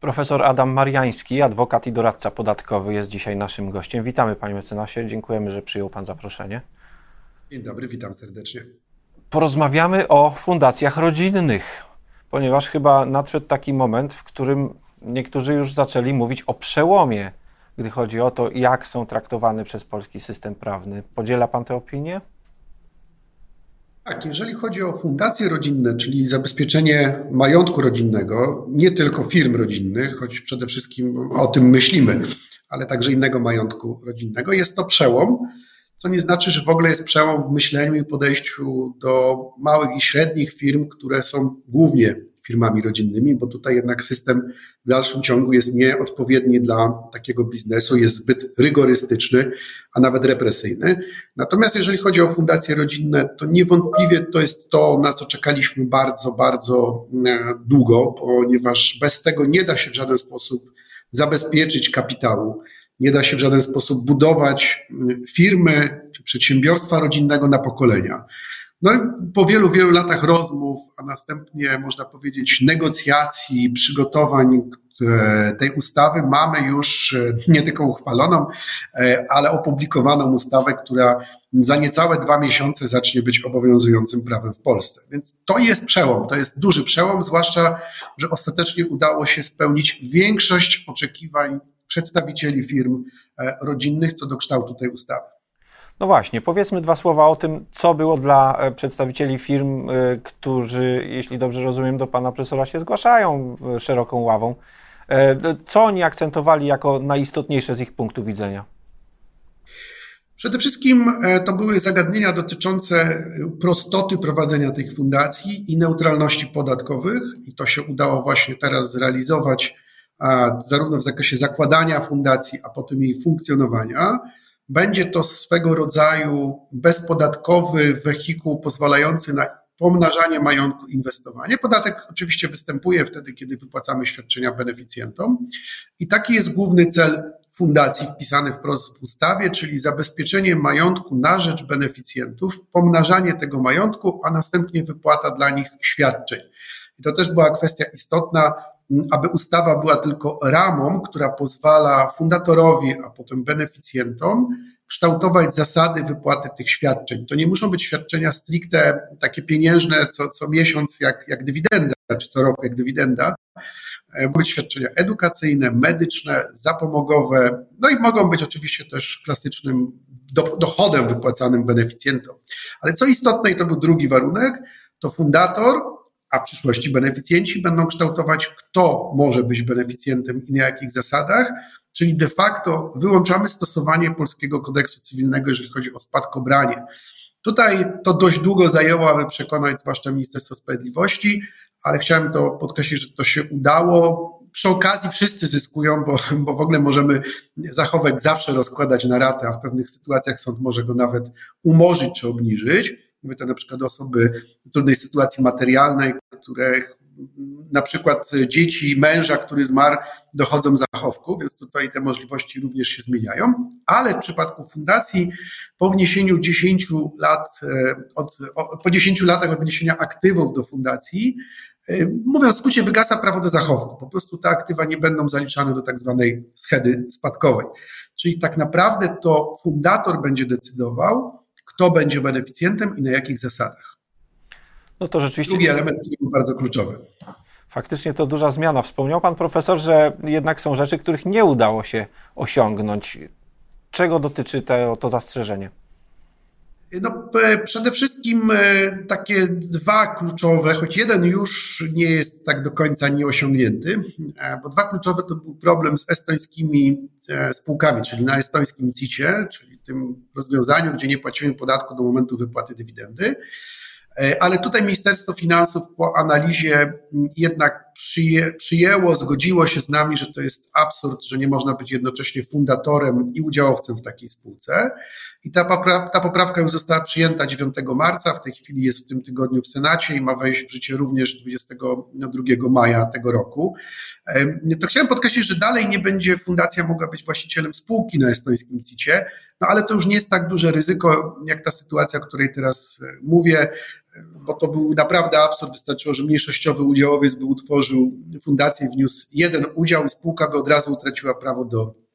Profesor Adam Mariański, adwokat i doradca podatkowy, jest dzisiaj naszym gościem. Witamy panie mecenasie, dziękujemy, że przyjął pan zaproszenie. Dzień dobry, witam serdecznie. Porozmawiamy o fundacjach rodzinnych, ponieważ chyba nadszedł taki moment, w którym niektórzy już zaczęli mówić o przełomie, gdy chodzi o to, jak są traktowane przez polski system prawny. Podziela pan tę opinię? Tak, jeżeli chodzi o fundacje rodzinne, czyli zabezpieczenie majątku rodzinnego, nie tylko firm rodzinnych, choć przede wszystkim o tym myślimy, ale także innego majątku rodzinnego, jest to przełom, co nie znaczy, że w ogóle jest przełom w myśleniu i podejściu do małych i średnich firm, które są głównie firmami rodzinnymi, bo tutaj jednak system w dalszym ciągu jest nieodpowiedni dla takiego biznesu, jest zbyt rygorystyczny, a nawet represyjny. Natomiast jeżeli chodzi o fundacje rodzinne, to niewątpliwie to jest to, na co czekaliśmy bardzo, bardzo e, długo, ponieważ bez tego nie da się w żaden sposób zabezpieczyć kapitału. Nie da się w żaden sposób budować firmy czy przedsiębiorstwa rodzinnego na pokolenia. No i po wielu, wielu latach rozmów, a następnie można powiedzieć negocjacji, przygotowań tej ustawy mamy już e, nie tylko uchwaloną, e, ale opublikowaną ustawę, która za niecałe dwa miesiące zacznie być obowiązującym prawem w Polsce. Więc to jest przełom, to jest duży przełom, zwłaszcza, że ostatecznie udało się spełnić większość oczekiwań przedstawicieli firm e, rodzinnych co do kształtu tej ustawy. No właśnie, powiedzmy dwa słowa o tym, co było dla e, przedstawicieli firm, e, którzy, jeśli dobrze rozumiem, do pana profesora się zgłaszają e, szeroką ławą. Co oni akcentowali jako najistotniejsze z ich punktu widzenia? Przede wszystkim to były zagadnienia dotyczące prostoty prowadzenia tych fundacji i neutralności podatkowych, i to się udało właśnie teraz zrealizować zarówno w zakresie zakładania fundacji, a potem jej funkcjonowania. Będzie to swego rodzaju bezpodatkowy wehikuł pozwalający na pomnażanie majątku, inwestowanie. Podatek oczywiście występuje wtedy, kiedy wypłacamy świadczenia beneficjentom i taki jest główny cel fundacji wpisany wprost w ustawie, czyli zabezpieczenie majątku na rzecz beneficjentów, pomnażanie tego majątku, a następnie wypłata dla nich świadczeń. I to też była kwestia istotna, aby ustawa była tylko ramą, która pozwala fundatorowi, a potem beneficjentom kształtować zasady wypłaty tych świadczeń. To nie muszą być świadczenia stricte takie pieniężne co, co miesiąc jak, jak dywidenda, czy co roku jak dywidenda. E, mogą być świadczenia edukacyjne, medyczne, zapomogowe, no i mogą być oczywiście też klasycznym dochodem wypłacanym beneficjentom. Ale co istotne, i to był drugi warunek, to fundator a w przyszłości beneficjenci będą kształtować, kto może być beneficjentem i na jakich zasadach, czyli de facto wyłączamy stosowanie polskiego kodeksu cywilnego, jeżeli chodzi o spadkobranie. Tutaj to dość długo zajęło, aby przekonać zwłaszcza Ministerstwo Sprawiedliwości, ale chciałem to podkreślić, że to się udało. Przy okazji wszyscy zyskują, bo, bo w ogóle możemy zachowek zawsze rozkładać na ratę, a w pewnych sytuacjach sąd może go nawet umorzyć czy obniżyć. Mówię to na przykład osoby w trudnej sytuacji materialnej, których na przykład dzieci męża, który zmarł, dochodzą zachowku, więc tutaj te możliwości również się zmieniają, ale w przypadku fundacji po wniesieniu 10 lat, e, od, po 10 latach od wniesienia aktywów do fundacji, e, mówiąc w skrócie, wygasa prawo do zachowku. Po prostu te aktywa nie będą zaliczane do tak zwanej schedy spadkowej. Czyli tak naprawdę to fundator będzie decydował, kto będzie beneficjentem i na jakich zasadach. No to rzeczywiście. Drugi element, który był bardzo kluczowy. Faktycznie to duża zmiana. Wspomniał Pan profesor, że jednak są rzeczy, których nie udało się osiągnąć. Czego dotyczy to, to zastrzeżenie? No, przede wszystkim e, takie dwa kluczowe, choć jeden już nie jest tak do końca nieosiągnięty, e, bo dwa kluczowe to był problem z estońskimi e, spółkami, czyli na estońskim CIT-ie, czyli tym rozwiązaniu, gdzie nie płacimy podatku do momentu wypłaty dywidendy. E, ale tutaj Ministerstwo Finansów po analizie jednak przyję, przyjęło, zgodziło się z nami, że to jest absurd, że nie można być jednocześnie fundatorem i udziałowcem w takiej spółce. I ta, popra ta poprawka już została przyjęta 9 marca, w tej chwili jest w tym tygodniu w Senacie i ma wejść w życie również 22 maja tego roku. To chciałem podkreślić, że dalej nie będzie fundacja mogła być właścicielem spółki na estońskim CIT-ie, no ale to już nie jest tak duże ryzyko, jak ta sytuacja, o której teraz e, mówię. bo to był naprawdę absurd. Wystarczyło, że mniejszościowy udziałowiec by utworzył fundację, wniósł jeden udział i spółka by od razu utraciła prawo do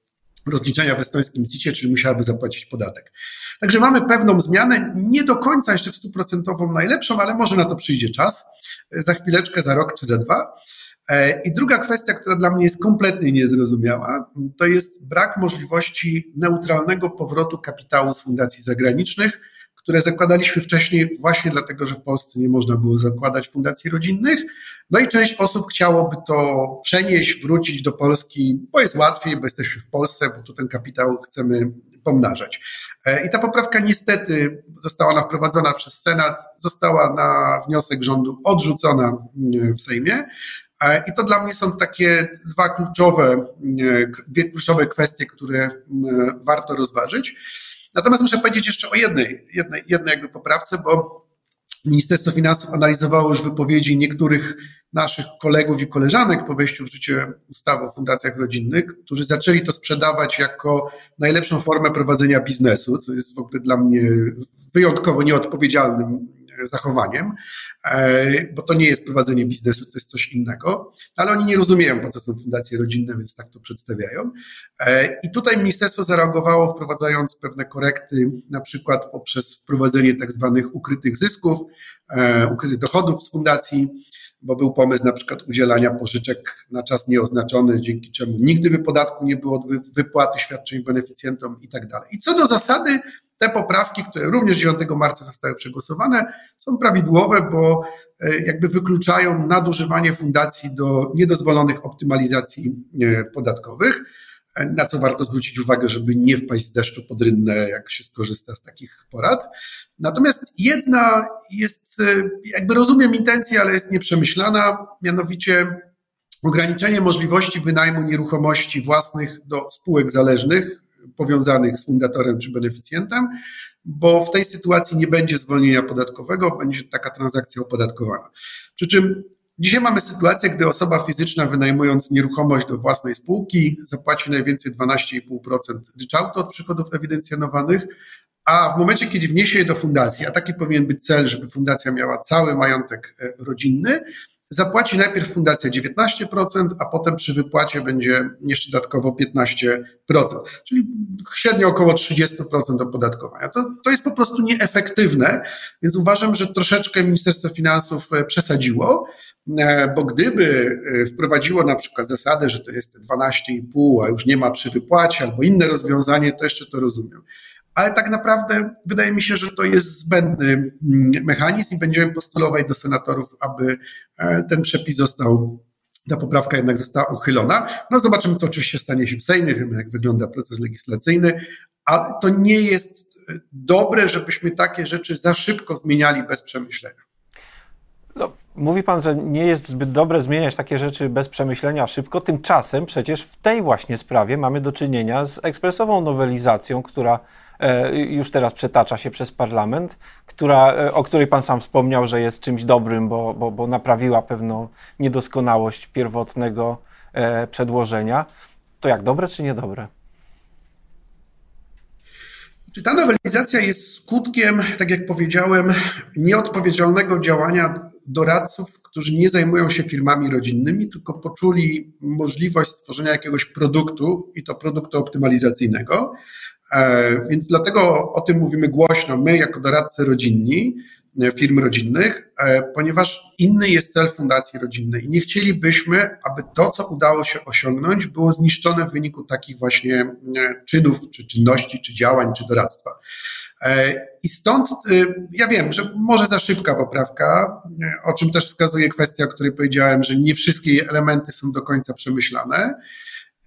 rozliczenia w estońskim CIT-ie, czyli musiałaby zapłacić podatek. Także mamy pewną zmianę, nie do końca jeszcze w stuprocentową najlepszą, ale może na to przyjdzie czas, za chwileczkę, za rok czy za dwa. E, I druga kwestia, która dla mnie jest kompletnie niezrozumiała, to jest brak możliwości neutralnego powrotu kapitału z fundacji zagranicznych, które zakładaliśmy wcześniej właśnie dlatego, że w Polsce nie można było zakładać fundacji rodzinnych. No i część osób chciałoby to przenieść, wrócić do Polski, bo jest łatwiej, bo jesteśmy w Polsce, bo tu ten kapitał chcemy pomnażać. E, I ta poprawka niestety została ona wprowadzona przez Senat, została na wniosek rządu odrzucona mm, w Sejmie. E, I to dla mnie są takie dwa kluczowe, mm, dwie kluczowe kwestie, które mm, warto rozważyć. Natomiast muszę powiedzieć jeszcze o jednej, jednej, jednej jakby poprawce, bo Ministerstwo Finansów analizowało już wypowiedzi niektórych naszych kolegów i koleżanek po wejściu w życie ustawy o fundacjach rodzinnych, którzy zaczęli to sprzedawać jako najlepszą formę prowadzenia biznesu, co jest w ogóle dla mnie wyjątkowo nieodpowiedzialnym zachowaniem, e, bo to nie jest prowadzenie biznesu, to jest coś innego, ale oni nie rozumieją, po co są fundacje rodzinne, więc tak to przedstawiają. E, I tutaj ministerstwo zareagowało, wprowadzając pewne korekty, na przykład poprzez wprowadzenie tak zwanych ukrytych zysków, e, ukrytych dochodów z fundacji, bo był pomysł na przykład udzielania pożyczek na czas nieoznaczony, dzięki czemu nigdy by podatku nie było wypłaty świadczeń beneficjentom i tak dalej. I co do zasady, te poprawki, które również 9 marca zostały przegłosowane, są prawidłowe, bo e, jakby wykluczają nadużywanie fundacji do niedozwolonych optymalizacji e, podatkowych, e, na co warto zwrócić uwagę, żeby nie wpaść z deszczu pod rynnę, jak się skorzysta z takich porad. Natomiast jedna jest, jakby rozumiem intencję, ale jest nieprzemyślana, mianowicie ograniczenie możliwości wynajmu nieruchomości własnych do spółek zależnych, powiązanych z fundatorem czy beneficjentem, bo w tej sytuacji nie będzie zwolnienia podatkowego, będzie taka transakcja opodatkowana. Przy czym dzisiaj mamy sytuację, gdy osoba fizyczna wynajmując nieruchomość do własnej spółki zapłaci najwięcej 12,5% ryczałtu od przychodów ewidencjonowanych, a w momencie, kiedy wniesie je do fundacji, a taki powinien być cel, żeby fundacja miała cały majątek e, rodzinny, zapłaci najpierw fundacja 19%, a potem przy wypłacie będzie jeszcze dodatkowo 15%, czyli średnio około 30% opodatkowania. To, to jest po prostu nieefektywne, więc uważam, że troszeczkę Ministerstwo Finansów e, przesadziło, e, bo gdyby e, wprowadziło na przykład zasadę, że to jest 12,5, a już nie ma przy wypłacie, albo inne rozwiązanie, to jeszcze to rozumiem ale tak naprawdę wydaje mi się, że to jest zbędny mm, mechanizm i będziemy postulować do senatorów, aby e, ten przepis został, ta poprawka jednak została uchylona. No zobaczymy, co oczywiście stanie się w Sejmie, wiemy jak wygląda proces legislacyjny, ale to nie jest e, dobre, żebyśmy takie rzeczy za szybko zmieniali bez przemyślenia. No, mówi Pan, że nie jest zbyt dobre zmieniać takie rzeczy bez przemyślenia szybko. Tymczasem przecież w tej właśnie sprawie mamy do czynienia z ekspresową nowelizacją, która E, już teraz przetacza się przez parlament, która, e, o której Pan sam wspomniał, że jest czymś dobrym, bo, bo, bo naprawiła pewną niedoskonałość pierwotnego e, przedłożenia. To jak dobre czy niedobre? Czy ta nowelizacja jest skutkiem, tak jak powiedziałem, nieodpowiedzialnego działania doradców, którzy nie zajmują się firmami rodzinnymi, tylko poczuli możliwość stworzenia jakiegoś produktu i to produktu optymalizacyjnego, E, więc dlatego o tym mówimy głośno, my jako doradcy rodzinni, e, firm rodzinnych, e, ponieważ inny jest cel Fundacji Rodzinnej nie chcielibyśmy, aby to, co udało się osiągnąć, było zniszczone w wyniku takich właśnie czynów, czy czynności, czy działań, czy doradztwa. I stąd ja wiem, że może za szybka poprawka, o czym też wskazuje kwestia, o której powiedziałem, że nie wszystkie elementy są do końca przemyślane.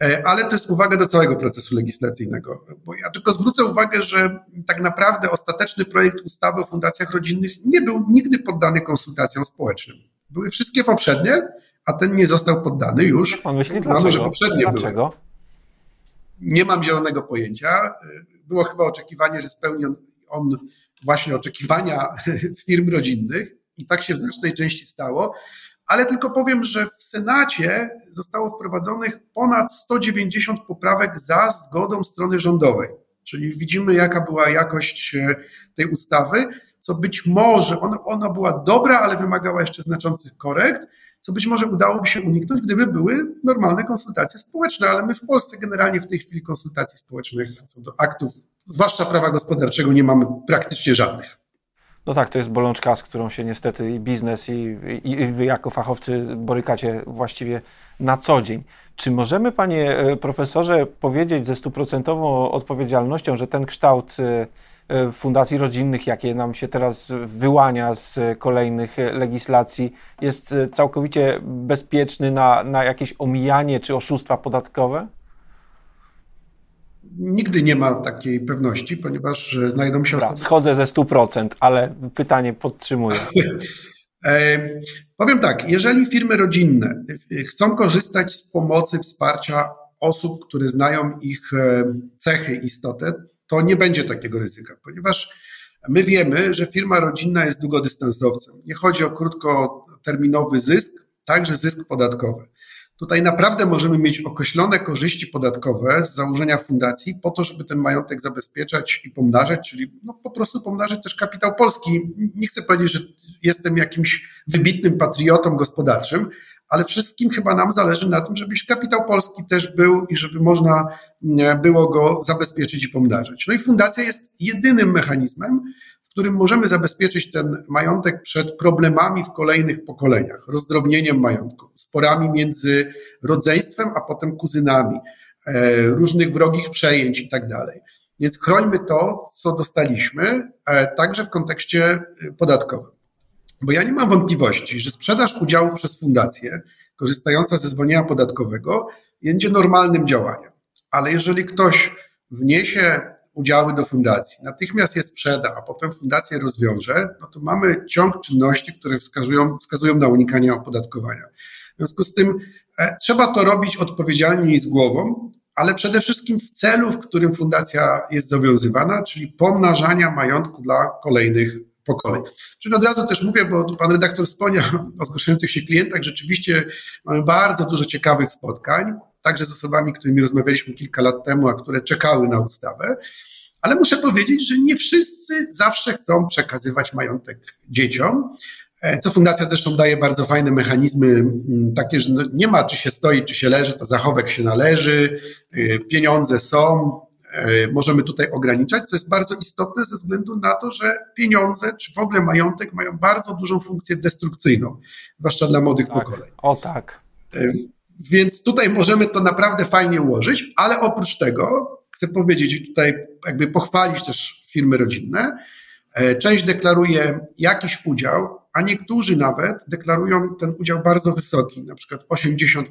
E, ale to jest uwaga do całego procesu legislacyjnego. Bo ja tylko zwrócę uwagę, że tak naprawdę ostateczny projekt ustawy o fundacjach rodzinnych nie był nigdy poddany konsultacjom społecznym. Były wszystkie poprzednie, a ten nie został poddany już. Pan myśli dlaczego? że poprzednie dlaczego? Były. Nie mam zielonego pojęcia. Było chyba oczekiwanie, że spełni on, on właśnie oczekiwania firm rodzinnych i tak się w znacznej części stało ale tylko powiem, że w Senacie zostało wprowadzonych ponad 190 poprawek za zgodą strony rządowej. Czyli widzimy, jaka była jakość e, tej ustawy, co być może, ona, ona była dobra, ale wymagała jeszcze znaczących korekt, co być może udałoby się uniknąć, gdyby były normalne konsultacje społeczne, ale my w Polsce generalnie w tej chwili konsultacji społecznych co do aktów, zwłaszcza prawa gospodarczego, nie mamy praktycznie żadnych. No tak, to jest bolączka, z którą się niestety i biznes, i, i, i, wy jako fachowcy borykacie właściwie na co dzień. Czy możemy, panie e, profesorze, powiedzieć ze stuprocentową odpowiedzialnością, że ten kształt e, fundacji rodzinnych, jakie nam się teraz wyłania z kolejnych legislacji, jest całkowicie bezpieczny na, na jakieś omijanie czy oszustwa podatkowe? nigdy nie ma takiej pewności, ponieważ znajdą się osoby... Schodzę ze 100%, ale pytanie podtrzymuję. E, powiem tak, jeżeli firmy rodzinne chcą korzystać z pomocy, wsparcia osób, które znają ich e, cechy istotne, to nie będzie takiego ryzyka, ponieważ my wiemy, że firma rodzinna jest długodystansowcem. Nie chodzi o krótkoterminowy zysk, także zysk podatkowy. Tutaj naprawdę możemy mieć określone korzyści podatkowe z założenia fundacji po to, żeby ten majątek zabezpieczać i pomnażać, czyli no po prostu pomnażać też kapitał polski. Nie chcę powiedzieć, że jestem jakimś wybitnym patriotą gospodarczym, ale wszystkim chyba nam zależy na tym, żeby kapitał polski też był i żeby można było go zabezpieczyć i pomnażać. No i fundacja jest jedynym mechanizmem, którym możemy zabezpieczyć ten majątek przed problemami w kolejnych pokoleniach, rozdrobnieniem majątku, sporami między rodzeństwem, a potem kuzynami, e, różnych wrogich przejęć i tak dalej. Więc chrońmy to, co dostaliśmy, e, także w kontekście e, podatkowym. Bo ja nie mam wątpliwości, że sprzedaż udziałów przez fundację korzystająca ze zwolnienia podatkowego będzie normalnym działaniem. Ale jeżeli ktoś wniesie udziały do fundacji, natychmiast je sprzeda, a potem fundacja rozwiąże, no to mamy ciąg czynności, które wskazują, wskazują na unikanie opodatkowania. W związku z tym e, trzeba to robić odpowiedzialnie i z głową, ale przede wszystkim w celu, w którym fundacja jest zobowiązywana, czyli pomnażania majątku dla kolejnych pokoleń. Czyli od razu też mówię, bo tu pan redaktor wspomniał o zgłaszających się klientach, rzeczywiście mamy bardzo dużo ciekawych spotkań także z osobami, którymi rozmawialiśmy kilka lat temu, a które czekały na ustawę. Ale muszę powiedzieć, że nie wszyscy zawsze chcą przekazywać majątek dzieciom. E, co fundacja zresztą daje bardzo fajne mechanizmy, takie, że no nie ma czy się stoi, czy się leży, to zachowek się należy, e, pieniądze są, możemy tutaj ograniczać, co jest bardzo istotne ze względu na to, że pieniądze, czy w ogóle majątek mają bardzo dużą funkcję destrukcyjną, zwłaszcza dla młodych tak. pokoleń. O tak. Więc tutaj możemy to naprawdę fajnie ułożyć, ale oprócz tego chcę powiedzieć i tutaj jakby pochwalić też firmy rodzinne. E, część deklaruje jakiś udział, a niektórzy nawet deklarują ten udział bardzo wysoki, na przykład 80%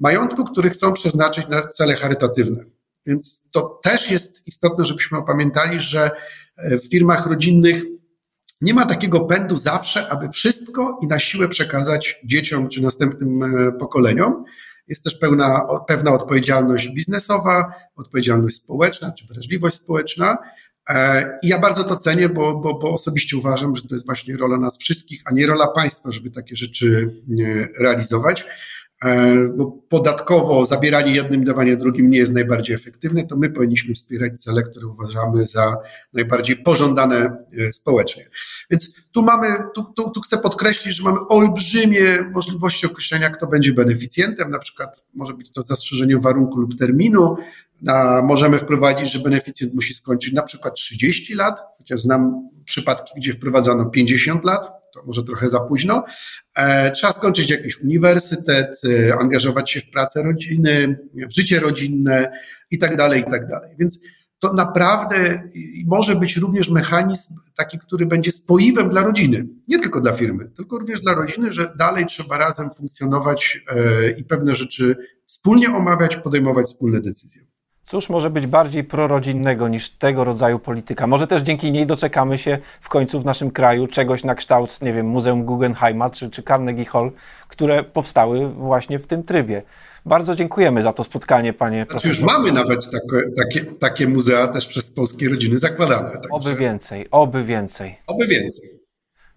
majątku, który chcą przeznaczyć na cele charytatywne. Więc to też jest istotne, żebyśmy pamiętali, że e, w firmach rodzinnych nie ma takiego pędu zawsze, aby wszystko i na siłę przekazać dzieciom czy następnym e, pokoleniom. Jest też pełna, pewna odpowiedzialność biznesowa, odpowiedzialność społeczna czy wrażliwość społeczna. E, I ja bardzo to cenię, bo, bo, bo osobiście uważam, że to jest właśnie rola nas wszystkich, a nie rola państwa, żeby takie rzeczy realizować. E, bo podatkowo zabieranie jednym dawanie drugim nie jest najbardziej efektywne, to my powinniśmy wspierać cele, które uważamy za najbardziej pożądane e, społecznie. Więc tu mamy, tu, tu, tu chcę podkreślić, że mamy olbrzymie możliwości określenia, kto będzie beneficjentem, na przykład może być to zastrzeżeniem warunku lub terminu, a możemy wprowadzić, że beneficjent musi skończyć na przykład 30 lat, chociaż znam przypadki, gdzie wprowadzano 50 lat, to może trochę za późno. E, trzeba skończyć jakiś uniwersytet, e, angażować się w pracę rodziny, w życie rodzinne i tak dalej, i tak dalej. Więc to naprawdę może być również mechanizm taki, który będzie spoiwem dla rodziny, nie tylko dla firmy, tylko również dla rodziny, że dalej trzeba razem funkcjonować e, i pewne rzeczy wspólnie omawiać, podejmować wspólne decyzje. Cóż może być bardziej prorodzinnego niż tego rodzaju polityka? Może też dzięki niej doczekamy się w końcu w naszym kraju czegoś na kształt, nie wiem, Muzeum Guggenheima czy, czy Carnegie Hall, które powstały właśnie w tym trybie. Bardzo dziękujemy za to spotkanie, panie znaczy. Już mamy nawet takie, takie, takie muzea też przez polskie rodziny zakładane. Także... Oby więcej, oby więcej. Oby więcej.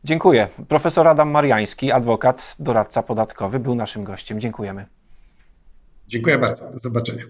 Dziękuję. Profesor Adam Mariański, adwokat, doradca podatkowy, był naszym gościem. Dziękujemy. Dziękuję bardzo. Do zobaczenia.